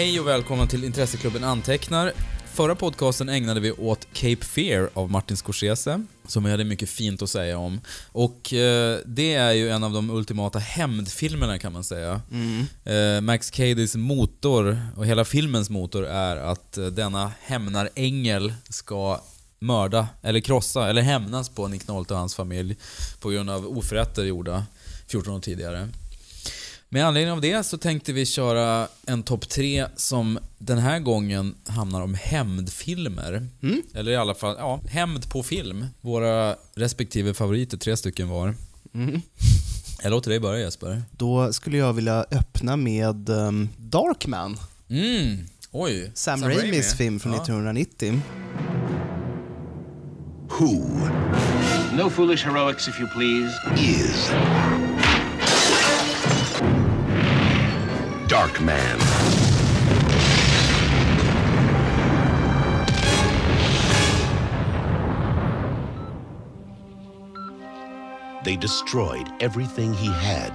Hej och välkomna till Intresseklubben Antecknar. Förra podcasten ägnade vi åt Cape Fear av Martin Scorsese, som jag hade mycket fint att säga om. Och eh, det är ju en av de ultimata hämndfilmerna kan man säga. Eh, Max Cadys motor, och hela filmens motor, är att eh, denna hämnarängel ska mörda, eller krossa, eller hämnas på Nick Nolte och hans familj på grund av oförrätter gjorda 14 år tidigare. Med anledning av det så tänkte vi köra en topp tre som den här gången handlar om hämndfilmer. Eller i alla fall, ja, hämnd på film. Våra respektive favoriter, tre stycken var. Jag låter dig börja Jesper. Då skulle jag vilja öppna med um, Darkman, Mm, oj. Sam, Raimis film från Ja. 1990. Who No foolish heroics, if you please. is Dark Man? They destroyed everything he had,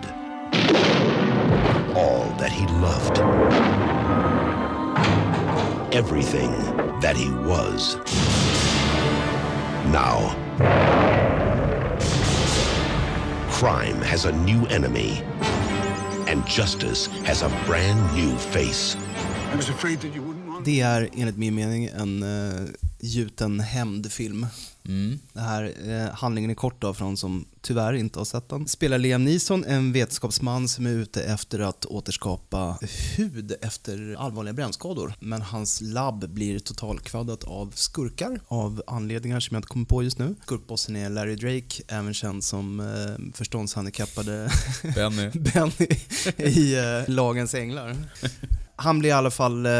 all that he loved, everything that he was. Now, Crime has a new enemy, and justice has a brand new face. I was afraid that you wouldn't want Det är enligt min mening en uh, gjuten hämndfilm. Mm. Det här eh, handlingen är kort då för de som tyvärr inte har sett den. Spelar Liam Neeson en vetenskapsman som är ute efter att återskapa hud efter allvarliga brännskador. Men hans labb blir totalkvaddat av skurkar av anledningar som jag inte kommer på just nu. Skurkbossen är Larry Drake, även känd som eh, förståndshandikappade Benny. Benny i eh, Lagens Änglar. Han blir i alla fall eh,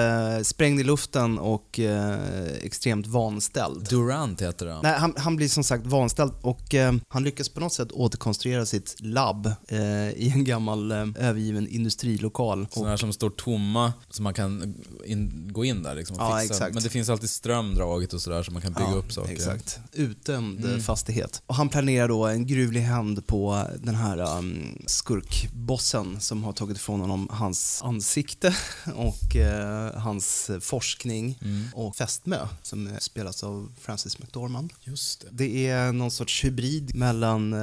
sprängd i luften och eh, extremt vanställd. Durant heter han. Nej, han, han blir som sagt vanställd och eh, han lyckas på något sätt återkonstruera sitt labb eh, i en gammal eh, övergiven industrilokal. Sådana här som står tomma, så man kan in, gå in där liksom och Ja, fixa. exakt. Men det finns allid ström draget och sådär så man kan bygga upp saker. Exakt. Utdömd eh, fastighet. Och han planerar då en gruvlig hämnd på den här um, skurkbossen som har tagit ifrån honom hans ansikte och eh, hans forskning och fästmö som spelas av Francis McDormand. Just det. Det är någon sorts hybrid mellan eh,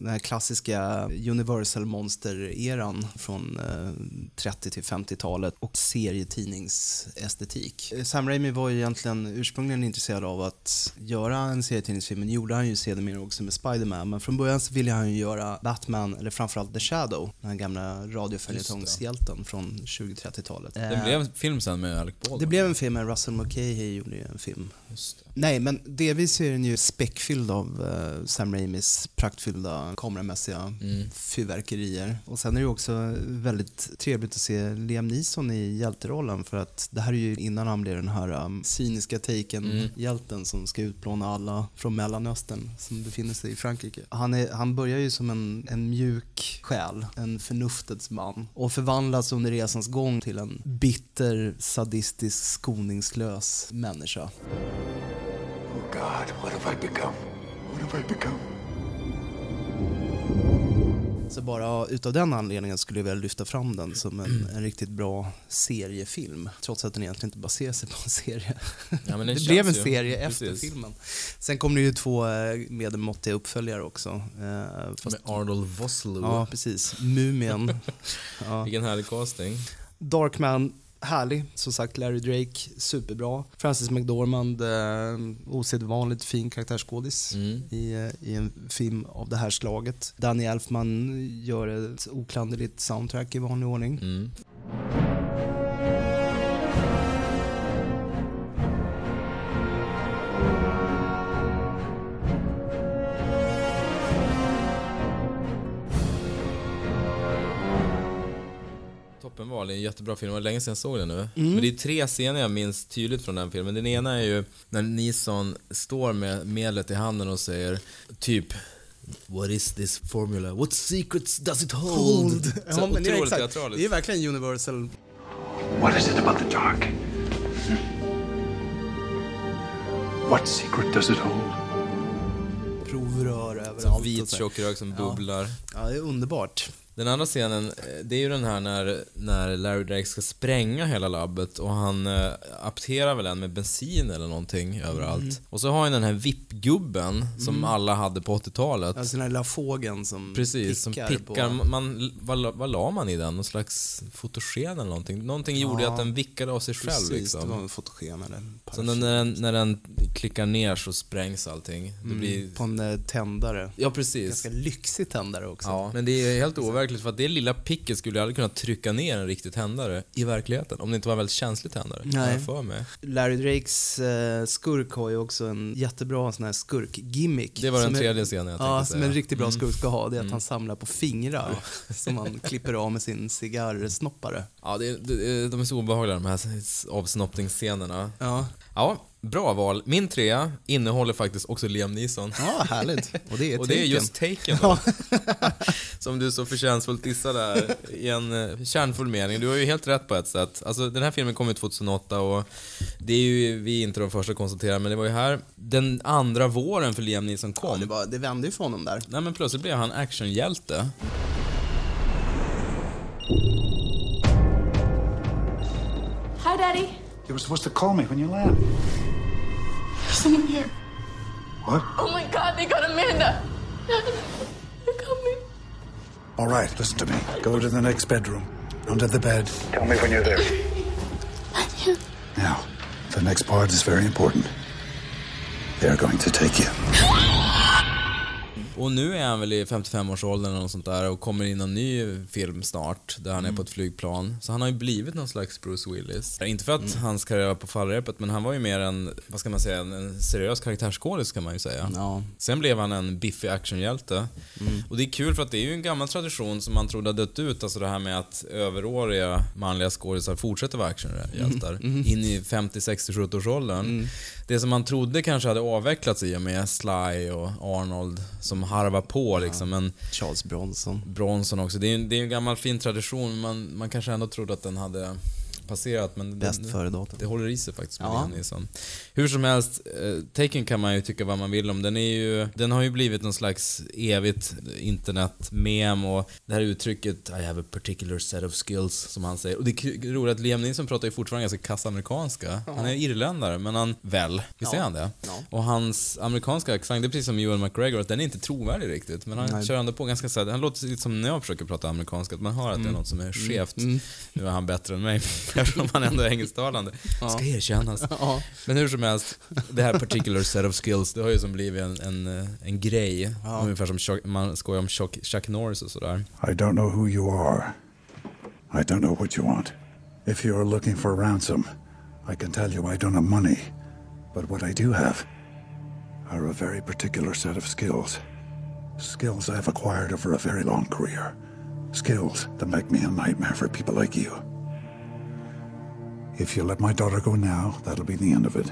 den här klassiska Universal-monster-eran från eh, 30 till 50-talet och serietidningsestetik. Eh, Sam Raimi var ju egentligen ursprungligen intresserad av att göra en serietidningsfilm, men gjorde han ju sedermera också med Spider-Man. Men från början så ville han ju göra Batman, eller framförallt The Shadow, den här gamla radioföljetongshjälten från 20-30-talet. Det blev film sen med Alec Baldwin. Det blev en film med Russell Mulcahy gjorde ju en film. Nej, men delvis är den ju späckfylld av eh, Sam Raimis praktfyllda kameramässiga fyrverkerier. Och sen är det ju också väldigt trevligt att se Liam Neeson i hjälterollen för att det här är ju innan han blir den här um, cyniska taken-hjälten som ska utplåna alla från Mellanöstern som befinner sig i Frankrike. Han, är, han börjar ju som en, en mjuk själ, en förnuftets man och förvandlas under resans gång till en bitter, sadistisk, skoningslös människa. Oh God, what have I become? What have I become? Så bara utav den anledningen skulle jag vilja lyfta fram den som en, en riktigt bra seriefilm. Trots att den egentligen inte baserar sig på en serie. Ja, det blev en ju- serie precis. efter filmen. Sen kom det ju två eh, medelmåttiga uppföljare också. Eh, fast, Med Arnold Vosloo. ja, precis. Mumien. ja. Vilken härlig casting. Darkman, härlig. Som sagt, Larry Drake, superbra. Francis McDormand, eh, osedvanligt fin karaktärsskådis Mm. i, eh, i en film av det här slaget. Danny Elfman gör ett oklanderligt soundtrack i vanlig ordning. Mm. Det är en jättebra film. Det var länge sedan jag såg den nu. Men det är tre scener jag minns tydligt från den filmen. Den ena är ju när Nison står med medlet i handen och säger typ What is this formula? What secrets does it hold? Så Ja, men det, är exakt. teatraliskt. det är verkligen Universal. What is it about the dark? What secret does it hold? Provrör Så överallt. vit tjock rök som bubblar. Ja, det är underbart. Den andra scenen, eh, det är ju den här när, när Larry Drake ska spränga hela labbet och han eh, apterar väl en med bensin eller någonting överallt. Mm. Och så har han den här VIP-gubben som alla hade på 80-talet. Alltså den här lilla fågeln som Precis, som pickar pickar. På. Man, vad, vad la man i den? Någon slags fotogen eller någonting? Någonting gjorde Ja, att den vickade av sig själv Precis, det liksom. var en fotogen eller Så när, när, den, när den klickar ner så sprängs allting. Det blir... På en eh, tändare. Ja, precis. Ganska lyxig tändare också. Ja, men det är helt overkligt för att det lilla picket skulle aldrig kunna trycka ner en riktig tändare i verkligheten. Om det inte var en väldigt känslig tändare. Nej. för mig. Larry Drakes eh, skurk har ju också en jättebra sån här skurk-gimmick. Det var den Som tredje scenen jag Ja, tänkte som säga. Mm. en riktigt bra skurk ska ha. Det är att han samlar på fingrar som han klipper av med sin cigarrsnoppare. Ja, det, det, de är så obehagliga de här avsnoppningsscenerna. Ja. Ja, bra val. Min trea innehåller faktiskt också Liam Neeson. ja, härligt. Och det är Och det är just Taken då. Som du så förtjänstfullt dissade där i en eh, kärnfull mening. Du har ju helt rätt på ett sätt. Alltså den här filmen kom ju 2008 och det är ju vi är inte de första att konstatera, men det var ju här den andra våren för Liam Neeson Ja, kom. det, var, det vände ju för honom där. Nej men plötsligt blev han actionhjälte. You were supposed to call me when you land. There's someone here. What? Oh my God, they got Amanda. They're coming. All right, listen to me. Go to the next bedroom. Under the bed. Tell me when you're there. Now, the next part is very important. They're going to take you. Och nu är han väl i 55-årsåldern eller något sånt där och kommer in en ny film snart där han är på ett flygplan. Så han har ju blivit någon slags Bruce Willis. Inte för att hans karriär var på fallrepet, men han var ju mer en, vad ska man säga, en, en seriös karaktärsskådis kan man ju säga. Ja. Sen blev han en biffig actionhjälte. Och det är kul för att det är ju en gammal tradition som man trodde hade dött ut, alltså det här med att överåriga manliga skådisar fortsätter vara actionhjältar. In i 50, 60, 70-årsåldern. Det som man trodde kanske hade avvecklats i och med Sly och Arnold som harvar på liksom. Men Charles Bronson. Bronson också. Det är ju det är en gammal fin tradition. Man, man kanske ändå trodde att den hade passerat. Men Bäst den, före datum. det håller i sig faktiskt med Ja. Neeson. Hur som helst, eh, Taken kan man ju tycka vad man vill om. Den, är ju, den har ju blivit någon slags evigt internet-mem och det här uttrycket I have a particular set of skills, som han säger. Och det är roligt att Liam Neeson pratar ju fortfarande ganska kass amerikanska. Han är irländare, men han, väl, visst är Ja. han det? Ja. Och hans amerikanska accent, det är precis som Ewan McGregor, att den är inte trovärdig riktigt. Men han Nej. kör ändå på ganska så här, han låter lite som när jag försöker prata amerikanska, att man hör att det är något som är skevt. Nu är han bättre än mig, eftersom han ändå är engelsktalande. Ska erkännas. Ja. Men hur som helst, det här particular set of skills, det har ju som blivit en, en, eh, en grej. Ungefär som Chuck, man skojar om Chuck, Chuck Norris och sådär. I don't know who you are. I don't know what you want. If you're looking for ransom, I can tell you I don't have money. But what I do have are a very particular set of skills. Skills I've acquired over a very long career. Skills that make me a nightmare for people like you. If you let my daughter go now, that'll be the end of it.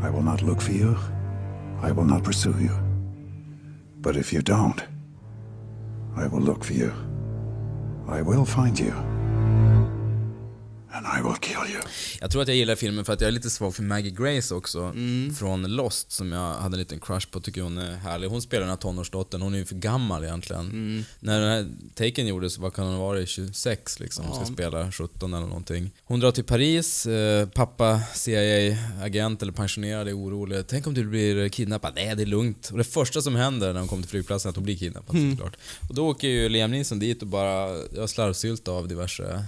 I will not look for you. I will not pursue you. But if you don't, I will look for you. I will find you. And I will kill you. Jag tror att jag gillar filmen för att jag är lite svag för Maggie Grace också, Mm. från Lost, som jag hade en liten crush på, tycker hon är härlig. Hon spelar den här tonårsdottern, hon är ju för gammal egentligen. Mm. När den här Taken gjordes, vad kan hon ha varit, 26 liksom, hon ska spela 17 eller någonting. Hon drar till Paris, eh, pappa CIA-agent eller pensionerad är orolig. Tänk om du blir kidnappad? Nej, det är lugnt. Och det första som händer när hon kommer till flygplatsen är att hon blir kidnappad Mm. såklart. Och då åker ju Liam Neeson dit och bara ja, slarvsylta av diverse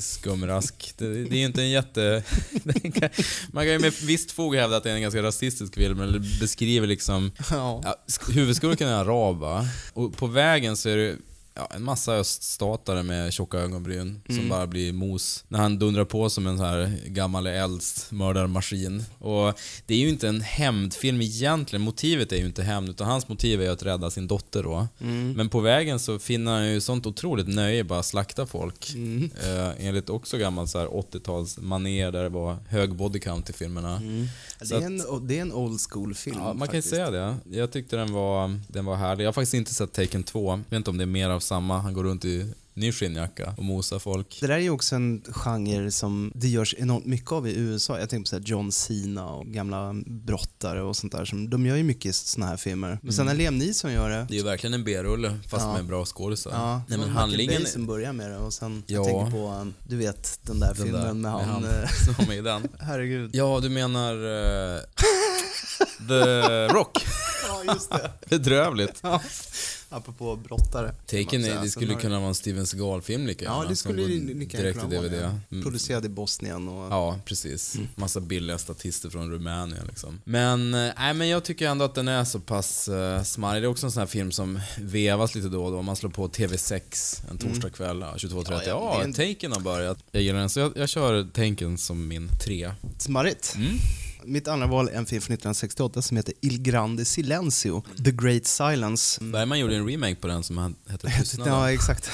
skumrask. Det, det är inte en jätte... kan- Man kan ju med visst fog hävda att det är en ganska rasistisk film, eller beskriver liksom... Ja. Ja, sk- huvudskurken är arab va? Och på vägen så är det ja, en massa öststatare med tjocka ögonbryn som bara blir mos. När han dundrar på som en sån här gammal eldsmördarmaskin. Och det är ju inte en hämndfilm egentligen. Motivet är ju inte hämnd, utan hans motiv är ju att rädda sin dotter då. Men på vägen så finner han ju sånt otroligt nöje bara att slakta folk. Eh, enligt också gammalt så här 80-tals manér där det var hög body count i filmerna. Det Så är, att- en, det är en old school-film Ja, man kan ju faktiskt. säga det. Jag tyckte den var, den var härlig. Jag har faktiskt inte sett Taken 2. Jag vet inte om det är mer av samma. Han går runt i ny skinnjacka och mosar folk. Det där är ju också en genre som det görs enormt mycket av i USA. Jag tänker på så John Cena och gamla brottare och sånt där. Som, de gör ju mycket såna här filmer. Men sen när Liam Neeson gör det, Det är ju verkligen en B-rulle fast Ja. med bra skådisar. Ja, Nej men handlingen... Som börjar med det och sen, Ja. jag tänker på, du vet den där Den filmen där, med han, han eh, som var med i den. herregud. Ja, du menar... eh, The Rock. Ja, just det. Bedrövligt. Ja. Apropå brottare. Taken, det skulle kunna vara en Steven Seagal-film lika Ja, det skulle lika gärna direkt kunna vara DVD. Mm. Producerad i Bosnien och... Ja, precis. Mm. Massa billiga statister från Rumänien liksom. Men, nej men jag tycker ändå att den är så pass uh, smarrig. Det är också en sån här film som vevas lite då och då. Man slår på TV6 en torsdagkväll, ja, 22.30. Ja, Ja, ja, en- Taken har börjat. Jag gillar den, så jag, jag kör Taken som min tre. Smarrigt. Mm. Mitt andra val är en film från 1968 som heter Il Grande Silencio, The Great Silence. Bergman gjorde en remake på den som hette Tystnaden. Ja, exakt.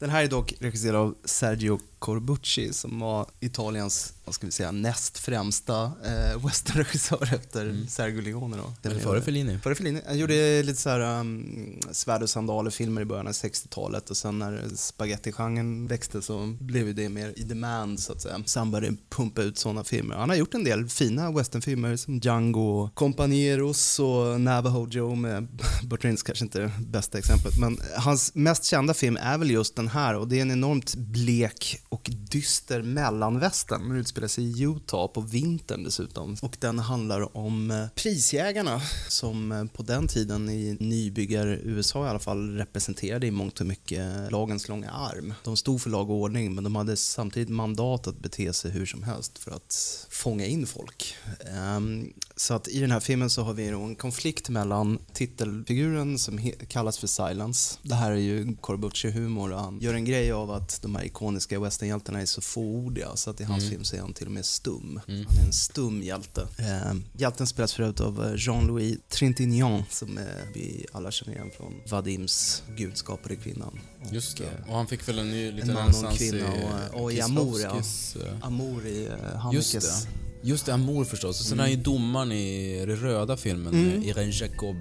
Den här är dock regisserad av Sergio Corbucci som var Italiens, vad ska vi säga, näst främsta eh, westernregissör efter Sergio Leone. Då. Eller före Fellini. Före Fellini. Han gjorde lite så här um, svärd och sandaler-filmer i början av 60-talet och sen när spagettigenren växte så blev det mer i demand så att säga. Så han började pumpa ut sådana filmer. Han har gjort en del fina westernfilmer som Django, Companeros och Navajo Joe med Burt Reynolds kanske inte är det bästa exemplet men hans mest kända film är väl just den här och det är en enormt blek och dyster mellanvästern. Den utspelar sig i Utah på vintern dessutom. Och den handlar om eh, prisjägarna som eh, på den tiden i nybyggar-USA i alla fall representerade i mångt och mycket eh, lagens långa arm. De stod för lag och ordning men de hade samtidigt mandat att bete sig hur som helst för att fånga in folk. Ehm, så att i den här filmen så har vi då en konflikt mellan titelfiguren som kallas för Silence. Det här är ju Corbucci-humor och han gör en grej av att de här ikoniska westernhjältarna är så fåordiga så att i hans film så är han till och med stum. Han är en stum hjälte. Eh, hjälten spelas förut av eh, Jean-Louis Trintignant som eh, vi alla känner igen från Vadims Gud skapade kvinnan. Och, Just det. eh, Och han fick väl en ny liten en man och en kvinna och, och i Amour, ja. Eh, Amour i eh, Just Hanekes. det. Just det, Amour förstås. Och sen är han ju domaren i den röda filmen, mm. Irene Jacob.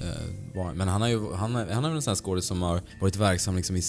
Eh, men han, har ju, han, är, han är väl en sån här skådis som har varit verksam liksom i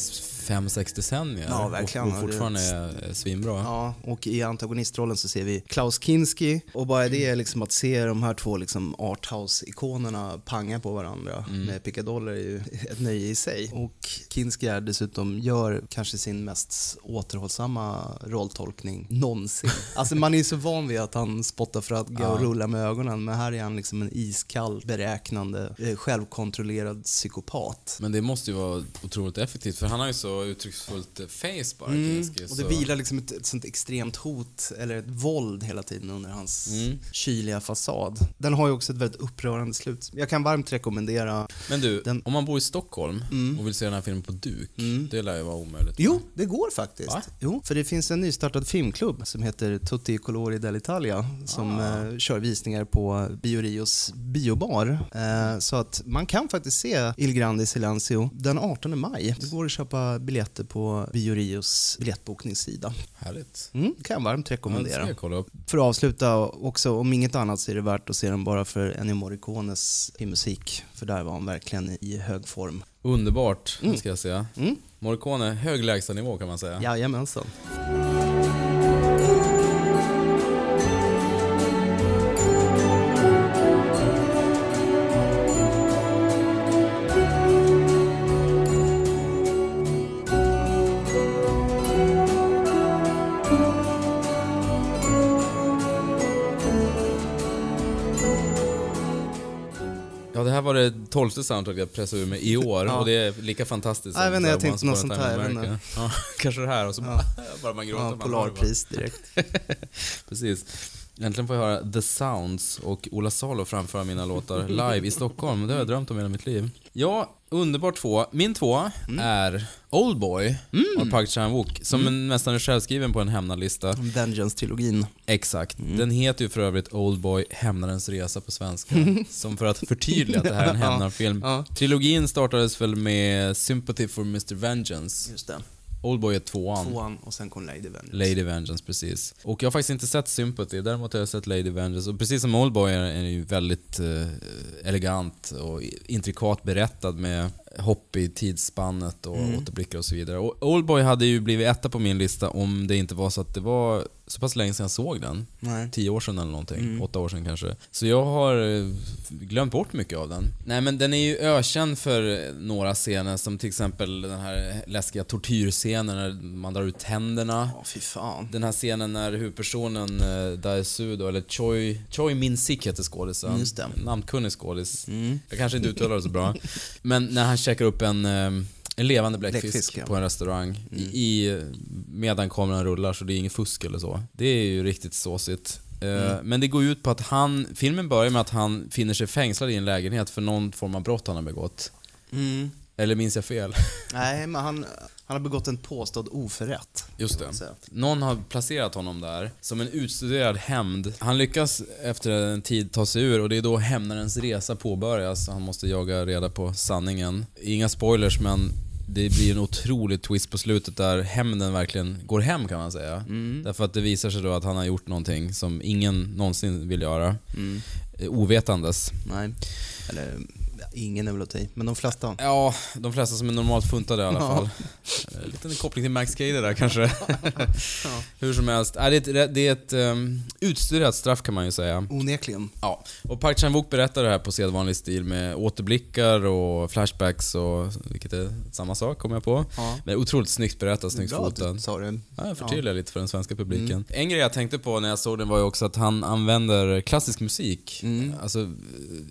5-6 decennier. Ja, verkligen. Och, och Ja, fortfarande är, svinbra. Ja, och i antagonistrollen så ser vi Klaus Kinski och bara det är liksom att se de här två liksom arthouse-ikonerna panga på varandra med pickadoller är ju ett nöje i sig. Och Kinski är dessutom, gör kanske sin mest återhållsamma rolltolkning någonsin. Alltså man är så van vid att han spottar för att gå och rulla med ögonen men här är han liksom en iskall, beräknande, eh, självkontrollerad psykopat. Men det måste ju vara otroligt effektivt för han har ju så uttrycksfullt eh, face bara, Mm, Kinski, och det vilar liksom ett, ett sånt extremt hot, eller ett våld hela tiden under hans Mm. kyliga fasad. Den har ju också ett väldigt upprörande slut. Jag kan varmt rekommendera... Men du, Den- om man bor i Stockholm och vill se den här filmen på duk, det lär ju vara omöjligt. Jo, det går faktiskt. Va? Jo, för det finns en nystartad filmklubb som heter Tutti Colori dell'Italia som Ah. eh, kör visningar på Biorios biobar. Eh, så att man kan faktiskt se Il Grande Silencio den 18 maj. Det går att köpa biljetter på Biorios biljettbokningssida. Härligt. Mm, kan jag varmt rekommendera. jag kolla upp. För att avsluta också, om inget annat så är det värt att se den bara för Ennio Morricones musik. För där var han verkligen i hög form. Underbart, ska jag säga. Mm. Morricone, hög lägstanivå kan man säga. Jajamensan. Ja, tolfte soundtracket jag pressade ur mig i år Ja. och det är lika fantastiskt Ja, jag vet inte, jag tänkte något sånt här. Ja, kanske det här och så bara, bara man gråter. Ja, man Polarpris direkt. Precis. Äntligen får jag höra The Sounds och Ola Salo framföra mina låtar live i Stockholm. Det har jag drömt om hela mitt liv. Ja, underbar två. Min två Mm. är Oldboy av Park Chan-wook, som mm. nästan är självskriven på en hämnarlista. Vengeance-trilogin. Exakt. Mm. Den heter ju för övrigt Oldboy, Hämnarens resa på svenska. som för att förtydliga att det här är en hämnarfilm. Ja. Trilogin startades väl med Sympathy for Mr. Vengeance. Just det. Oldboy är tvåan. Tvåan och sen kom Lady Vengeance. Lady Vengeance, precis. Och jag har faktiskt inte sett Sympathy, däremot har jag sett Lady Vengeance. Och precis som Oldboy är den ju väldigt eh, elegant och intrikat berättad med hopp i tidsspannet och Mm. återblickar och så vidare. Och Oldboy hade ju blivit etta på min lista om det inte var så att det var så pass länge sedan jag såg den. Nej. Tio år sedan eller någonting. Mm. Åtta år sedan kanske. Så jag har eh, glömt bort mycket av den. Nej men den är ju ökänd för några scener som till exempel den här läskiga tortyrscenen när man drar ut tänderna. Ja, fy fan. Den här scenen när huvudpersonen uh, Daesu då, eller Choi, Choi Min-sik heter skådisen. Namnkunnig skådis. Mm. Jag kanske inte uttalar det så bra. Men när han käkar upp en, eh, en levande bläckfisk, Bläckfisk, ja. på en restaurang i, i, medan kameran rullar så det är inget fusk eller så. Det är ju riktigt såsigt. Eh, Men det går ut på att han, filmen börjar med att han finner sig fängslad i en lägenhet för någon form av brott han har begått. Mm. Eller minns jag fel? Nej, men han, han har begått en påstådd oförrätt. Just det. Någon har placerat honom där som en utstuderad hämnd. Han lyckas efter en tid ta sig ur och det är då hämnarens resa påbörjas. Han måste jaga reda på sanningen. Inga spoilers men det blir en otrolig twist på slutet där hämnden verkligen går hem kan man säga. Därför att det visar sig då att han har gjort någonting som ingen någonsin vill göra. Eh, Ovetandes. Nej. Eller, ingen är väl att men de flesta. Ja, de flesta som är normalt funtade i alla Ja. fall. Eh, Liten koppling till Max Cader där kanske. Hur som helst. Äh, det är ett, det är ett um, utstuderat straff kan man ju säga. Onekligen. Ja. Och Park Chan-wook berättar det här på sedvanlig stil med återblickar och flashbacks och vilket är samma sak kommer jag på. Ja. Men otroligt snyggt berättat, snyggt du sa det. Ja, jag förtydligar lite för den svenska publiken. Mm. En grej jag tänkte på när jag såg den var ju också att han använder klassisk musik. Mm. Alltså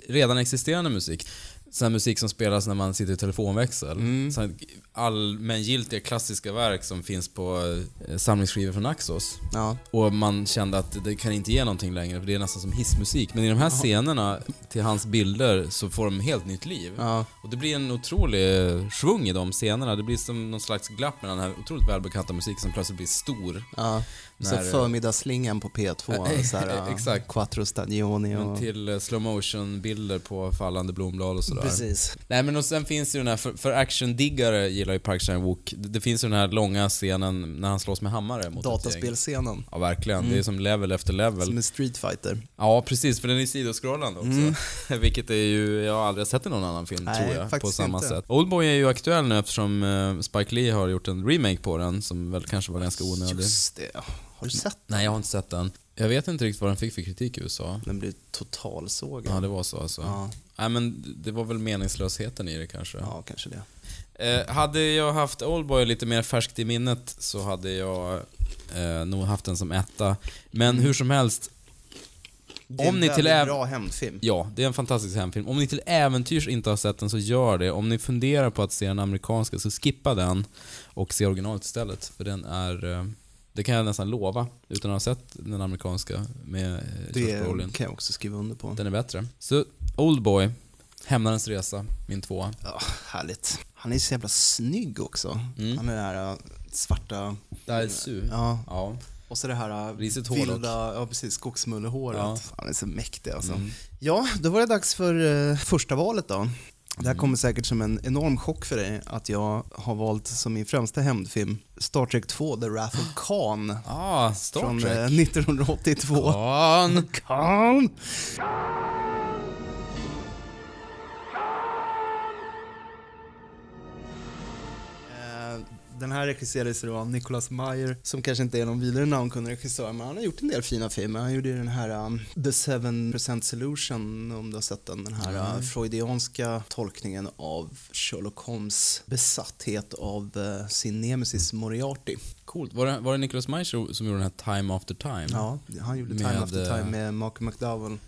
redan existerande musik. Sån här musik som spelas när man sitter i telefonväxel. Mm. Allmängiltiga klassiska verk som finns på eh, samlingsskivor från Naxos. Ja. Och man kände att det kan inte ge någonting längre för det är nästan som hissmusik. Men i de här scenerna till hans bilder så får de helt nytt liv. Ja. Och det blir en otrolig eh, svung i de scenerna. Det blir som någon slags glapp mellan den här otroligt välbekanta musiken som plötsligt blir stor. Ja. Så När- förmiddagsslingan på P2. så här, Exakt. Quattro Stagioni Men och... till eh, slow motion bilder på fallande blomblad och sådär. Precis. Nej men och sen finns ju den här, för, för actiondiggare gillar ju Park Chan-wook. Det, finns ju den här långa scenen när han slåss med hammare mot. Dataspelscenen. Ja verkligen, det är som level efter level. Som en Street Fighter. Ja, precis, för den är sidoskrollande också. Vilket är ju, jag har aldrig sett i någon annan film Nej, tror jag, på samma inte. sätt. Oldboy är ju aktuell nu eftersom eh, Spike Lee har gjort en remake på den som väl kanske var ganska onödig. Just det. Har du sett? Nej, jag har inte sett den. Jag vet inte riktigt vad den fick för kritik i USA. Den blir totalsågad. Ja, det var så alltså. Ja. Nej, men det var väl meningslösheten i det kanske. Ja, kanske det. Eh, hade jag haft Oldboy lite mer färskt i minnet så hade jag eh, nog haft den som etta. Men hur som helst, Det är Om en ni till bra hämndfilm. Ja, det är en fantastisk hemfilm. Om ni till äventyrs inte har sett den så gör det. Om ni funderar på att se den amerikanska så skippa den och se originalet istället. För den är... eh, Det kan jag nästan lova, utan att ha sett den amerikanska med eh, Josh Brolin. Det kan jag också skriva under på. Den är bättre. Så, Oldboy, Hämnarens resa, min tvåa. Ja, härligt. Han är så jävla snygg också. Mm. Han är det här äh, svarta... Daisu. Ja, Ja. och så det här äh, Risigt vilda, ja precis, skogsmullehåret. Ja. Han är så mäktig alltså. Mm. Ja, då var det dags för eh, första valet då. Det här Mm. kommer säkert som en enorm chock för dig att jag har valt som min främsta hämndfilm Star Trek 2, The Wrath of Khan. Ah, Star från Trek. eh, 1982. Khan. Khan! Den här regisserades av Nicholas Meyer, som kanske inte är någon vidare namnkunnig regissör, men han har gjort en del fina filmer. Han gjorde ju den här um, The 7% Solution, om du har sett den, den här uh, freudianska tolkningen av Sherlock Holmes besatthet av uh, sin nemesis Moriarty. Coolt. Var det, var det Nicholas Meyer som gjorde den här Time After Time? Ja, han gjorde Time After eh, Time med Mark McDowell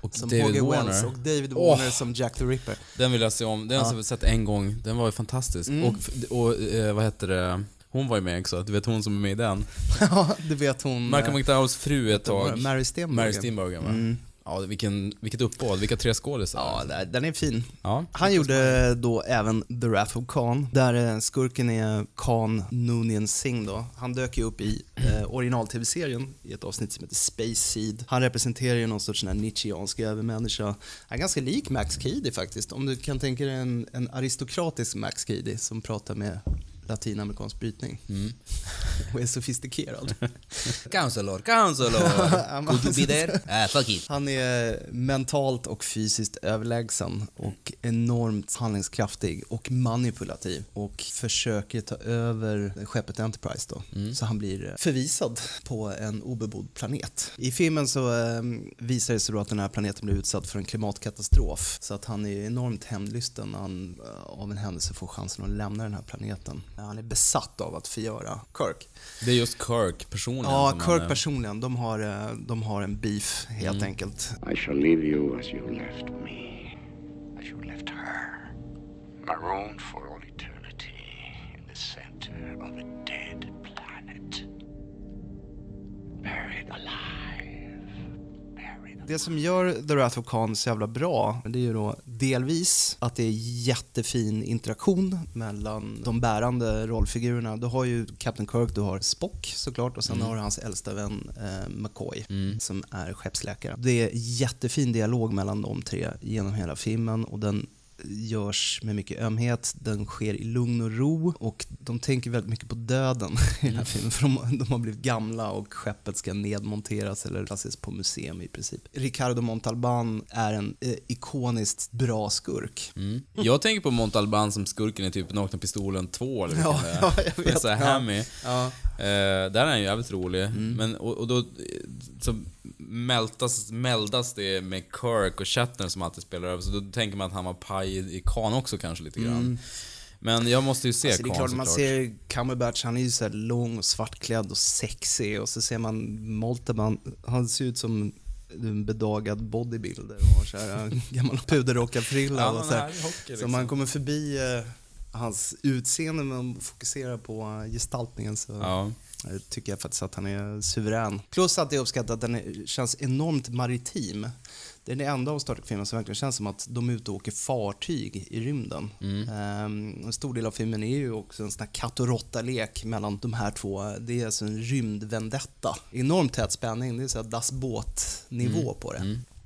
Och som David H.G. Warner. Wells och David! Warner som Jack the Ripper. Den vill jag se om. Den har Ja. jag sett en gång. Den var ju fantastisk. Mm. Och, och eh, vad heter det? Hon var ju med också. Du vet hon som är med i den. Ja, det vet hon. Malcolm eh, McDowells fru ett tag. Mary Stenberg. Mary Steenburgen va? Mm. Ja, vilken, vilket uppbåd. Vilka tre skådisar. Ja, den är fin. ja. Han gjorde då även The Wrath of Khan, där eh, skurken är Khan Noonien Singh då. Han dök ju upp i eh, original-tv-serien i ett avsnitt som heter Space Seed. Han representerar ju någon sorts Nietzscheansk övermänniska. Han är ganska lik Max Cady faktiskt, om du kan tänka dig en, en aristokratisk Max Cady som pratar med latinamerikansk brytning. Mm. Och är sofistikerad. Counselor, counselor. Could you be there? Ah, fuck it. Han är mentalt och fysiskt överlägsen och enormt handlingskraftig och manipulativ och försöker ta över skeppet Enterprise då. Så han blir förvisad på en obebodd planet. I filmen så eh, visar det sig då att den här planeten blir utsatt för en klimatkatastrof så att han är enormt hämndlysten när han eh, av en händelse får chansen att lämna den här planeten. Han är besatt av att förgöra Kirk. Det är just Kirk personligen Ja, Kirk personligen, de har, eh, de har en beef helt enkelt. I shall leave you as you left me, as you left her, marooned for all eternity in the center of a dead planet. Buried alive. Det som gör The Wrath of Khan så jävla bra, det är ju då delvis att det är jättefin interaktion mellan de bärande rollfigurerna. Du har ju Captain Kirk, du har Spock såklart och sen har du hans äldsta vän eh, McCoy som är skeppsläkare. Det är jättefin dialog mellan de tre genom hela filmen och den görs med mycket ömhet, den sker i lugn och ro och de tänker väldigt mycket på döden i den här filmen för de, de har blivit gamla och skeppet ska nedmonteras eller placeras på museum i princip. Ricardo Montalban är en eh, ikoniskt bra skurk. Mm. Jag tänker på Montalban som skurken i typ Nakna Pistolen 2 eller Ja, det är. ja, jag vet. så här Ja. hammy. Ja. Eh, där är han ju jävligt rolig. Men, och, och då eh, så mältas, meldas det med Kirk och Shatner som alltid spelar över, så då tänker man att han var paj i Khan också kanske lite grann. Men jag måste ju se Alltså, det är Khan klart, man ser Cumberbatch, han är ju så lång och svartklädd och sexig och så ser man Molteman, han ser ut som en bedagad bodybuilder och har så här gammal puderrockarfrilla. Ja, och så här. hockey, Så liksom. man kommer förbi eh, hans utseende men fokuserar på eh, gestaltningen så Ja. Eh, tycker jag faktiskt att han är suverän. Plus att jag uppskattar att den är, känns enormt maritim. Det är den enda av Star Trek-filmerna som verkligen känns som att de är ute och åker fartyg i rymden. Ehm, en stor del av filmen är ju också en sån här katt och råtta-lek mellan de här två. Det är alltså en rymdvendetta. Enormt tät spänning, det är så här Das Båt-nivå på det.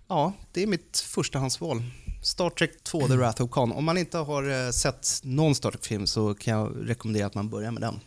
Ja, det är mitt förstahandsval. Star Trek 2, The Wrath of Khan. Om man inte har eh, sett någon Star Trek-film så kan jag rekommendera att man börjar med den.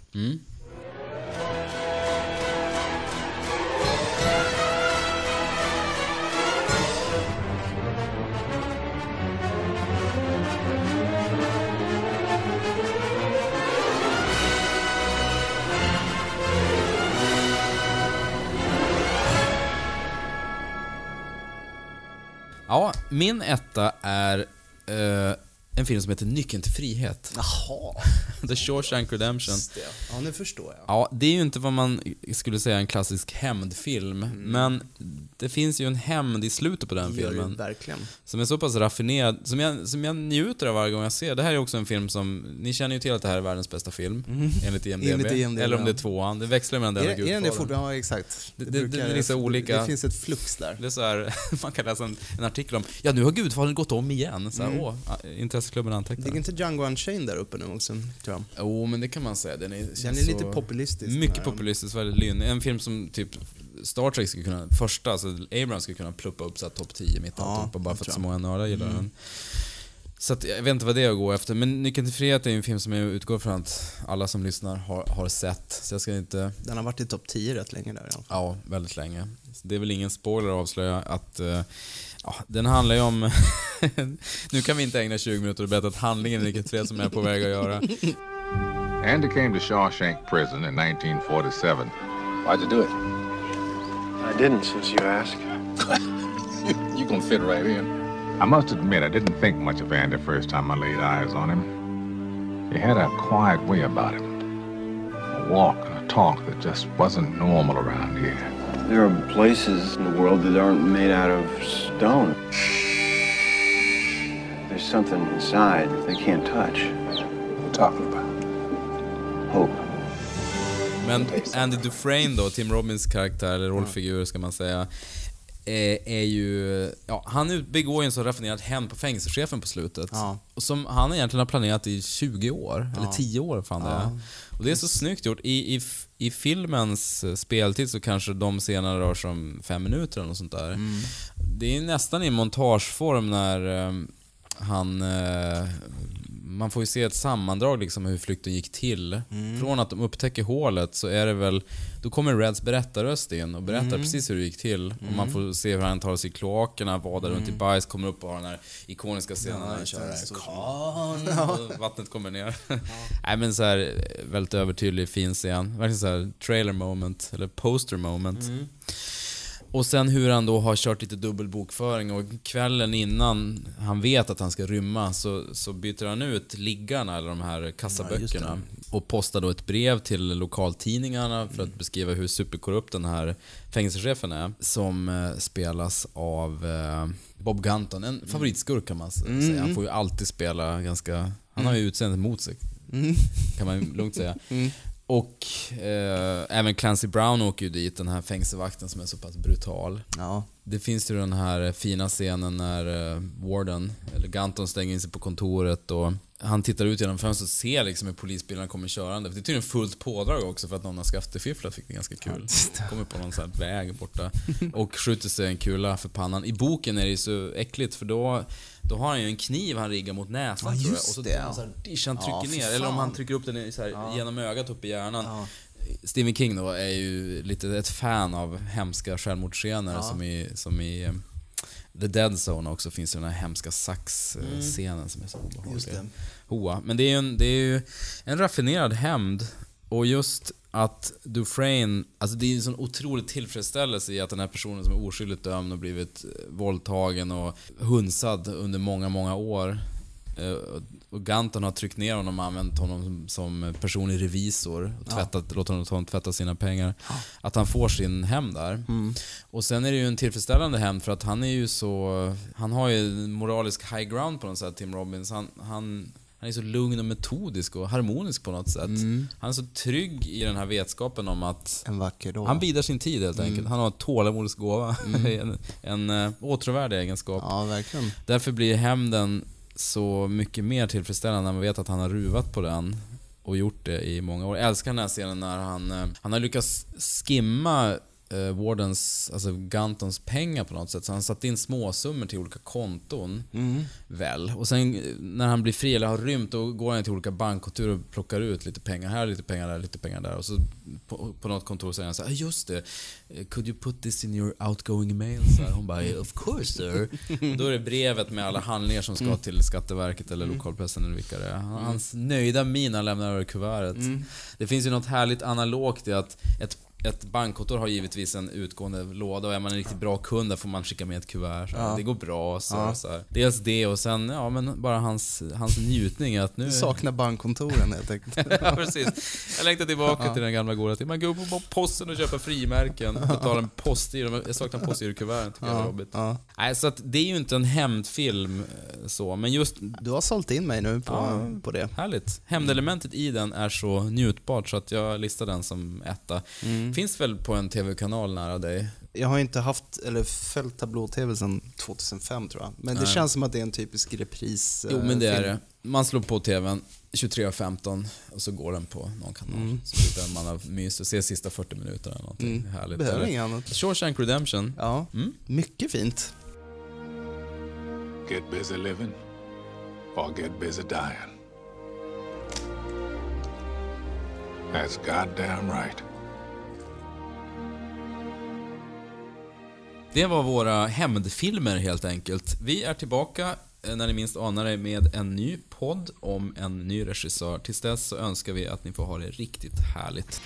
Min etta är eh, en film som heter Nyckeln till frihet. Jaha, The Shawshank Redemption. just det. Ja, nu förstår jag. Ja, det är ju inte vad man skulle säga en klassisk hämndfilm, men det finns ju en hämnd i slutet på den Gör det filmen. verkligen. Som är så pass raffinerad, som jag, som jag njuter av varje gång jag ser. Det här är också en film som, ni känner ju till att det här är världens bästa film, enligt IMDB. Mm. Enligt IMDb, Eller om det är tvåan, det växlar mellan den Är, och är den det Gudfadern. fortfarande? Ja, exakt. Det- det- det är liksom olika- Det finns ett flux där. Det är så här, man kan läsa en, en artikel om, ja nu har Gudfadern gått om igen. Så här, Mm. åh, intresseklubben antecknar. Ligger inte Django Unchained där uppe nu också, tror jag? Jo, men det kan man säga. Den är, Den är lite populistisk. Mycket populistisk, väldigt lynnig. En film som typ Star Trek skulle kunna, första, alltså Abrams skulle kunna pluppa upp så topp 10 mitt Ja, bara för att så många nördar gillar den. Så att, jag vet inte vad det är att gå efter, men Nyckeln till frihet är en film som jag utgår från att alla som lyssnar har, har sett. Så jag ska inte, Den har varit i topp 10 rätt länge där. Ja. ja, väldigt länge. Så det är väl ingen spoiler att avslöja att eh, Ja, den handlar ju om... nu kan vi inte ägna 20 minuter och berätta att handlingen i Nyckeln till som jag är på väg att göra. Andy came to Shawshank Prison in 1947. Why'd you do it? I didn't, since you asked. You, you gonna fit right in. I must admit, I didn't think much of Andy first time I laid eyes on him. He had a quiet way about him, a walk and a talk that just wasn't normal around here. There are places in the world that aren't made out of stone. There's something inside that they can't touch. What are you talking about? Hope. Men Andy Dufresne då, Tim Robbins karaktär, eller rollfigur ska man säga, är, är ju... Ja, han begår ju en så raffinerad hämnd på fängelsechefen på slutet. Ja. Som han egentligen har planerat i 20 år, eller 10 år fan det är. Och det är så snyggt gjort. I, i, I filmens eh, speltid så kanske de scenerna rör sig om fem minuter eller något sånt där. Det är nästan i montageform när eh, han... Eh, man får ju se ett sammandrag liksom hur flykten gick till. Från att de upptäcker hålet så är det väl, då kommer Reds berättarröst in och berättar precis hur det gick till. Och man får se hur han tar sig i kloakerna, vadar runt i bajs, kommer upp och har den här ikoniska scenen när han kör kan och vattnet kommer ner. Nej men så här, väldigt övertydlig, fin scen. Verkligen så här trailer moment, eller poster moment. Och sen hur han då har kört lite dubbel bokföring och kvällen innan han vet att han ska rymma så, så byter han ut liggarna, eller de här kassaböckerna. och postar då ett brev till lokaltidningarna för att beskriva hur superkorrupt den här fängelsechefen är. Som eh, spelas av eh, Bob Gunton, en favoritskurk kan man s- säga. Han får ju alltid spela ganska... Han har ju utseendet mot sig, kan man lugnt säga. Och eh, även Clancy Brown åker ju dit, den här fängelsevakten som är så pass brutal. Ja. Det finns ju den här fina scenen när eh, Warden, eller Ganton stänger in sig på kontoret och han tittar ut genom fönstret och ser liksom hur polisbilarna kommer körande. Det är tydligen fullt pådrag också för att någon har skattefifflat, fick det ganska kul. Kommer på någon sån här väg borta och skjuter sig en kula för pannan. I boken är det ju så äckligt för då, då har han ju en kniv han riggar mot näsan Ja, tror jag. Och så det, ja. så här, dish, han Ja, trycker fy ner. Eller om han trycker upp den så här, genom ögat upp i hjärnan. Stephen King då är ju lite ett fan av hemska självmordsscener som i, som i eh, The Dead Zone också finns ju den här hemska sax-scenen som är så obehaglig. Mm. Hoa. Men det är ju en, det är ju en raffinerad hämnd och just att Dufresne, alltså det är en sån otrolig tillfredsställelse i att den här personen som är oskyldigt dömd och blivit eh, våldtagen och hunsad under många, många år. Eh, Och Ganton har tryckt ner honom och använt honom som, personlig revisor och tvättat, låter honom tvätta sina pengar. Att han får sin hämnd där. Och sen är det ju en tillfredsställande hämnd för att han är ju så... Han har ju moralisk high ground på något sätt, Tim Robbins. Han, han, han är så lugn och metodisk och harmonisk på något sätt. Han är så trygg i den här vetskapen om att En vacker dag. han bidar sin tid helt enkelt. Han har tålamodets gåva. en en uh, åtråvärdig egenskap. Ja, verkligen. Därför blir hämnden så mycket mer tillfredsställande när man vet att han har ruvat på den och gjort det i många år. Jag älskar den här scenen när han, eh, han har lyckats skimma eh, Wardens, alltså Gantons pengar på något sätt. Så han satt in småsummor till olika konton. Väl. Och sen eh, när han blir fri eller har rymt då går han till olika bankkontor och plockar ut lite pengar här, lite pengar där, lite pengar där. Och så på, på något kontor säger han så här, "Ah, just det. eh, Could you put this in your outgoing mail? Så här, hon bara, of course sir. Då är det brevet med alla handlingar som ska till Skatteverket eller lokalpressen eller vilka det är. Hans nöjda min han lämnar över kuvertet. Det finns ju något härligt analogt i att ett ett bankkontor har givetvis en utgående låda och är man en riktigt bra kund där får man skicka med ett kuvert. Så Det går bra. Så, så här. Dels det och sen ja, men bara hans, hans njutning att nu... Du saknar bankkontoren helt enkelt. ja, precis. Jag längtar tillbaka till den gamla goda tiden. Man går på posten och köper frimärken, betalar en postgiro. Jag saknar postgirokuverten, tycker jag är jobbigt. ja. Nej, så att det är ju inte en hämndfilm eh, så, men just Du har sålt in mig nu på, Ja. på det. Härligt. Hämndelementet i den är så njutbart så att jag listar den som etta. Finns väl på en TV-kanal nära dig? Jag har inte haft, eller följt tablå-tv sedan 2005 tror jag. Men det känns som att det är en typisk repris Jo, men det är film. det. Man slår på TVn 23.15 och så går den på någon kanal. Så sitter man och myser och ser sista 40 minuterna eller någonting. Härligt. Behöver inget annat. Shawshank Redemption. Ja, Mm. mycket fint. Get busy living or get busy dying. That's goddamn right. Det var våra hämndfilmer helt enkelt. Vi är tillbaka eh, när ni minst anar det med en ny podd om en ny regissör. Tills dess så önskar vi att ni får ha det riktigt härligt.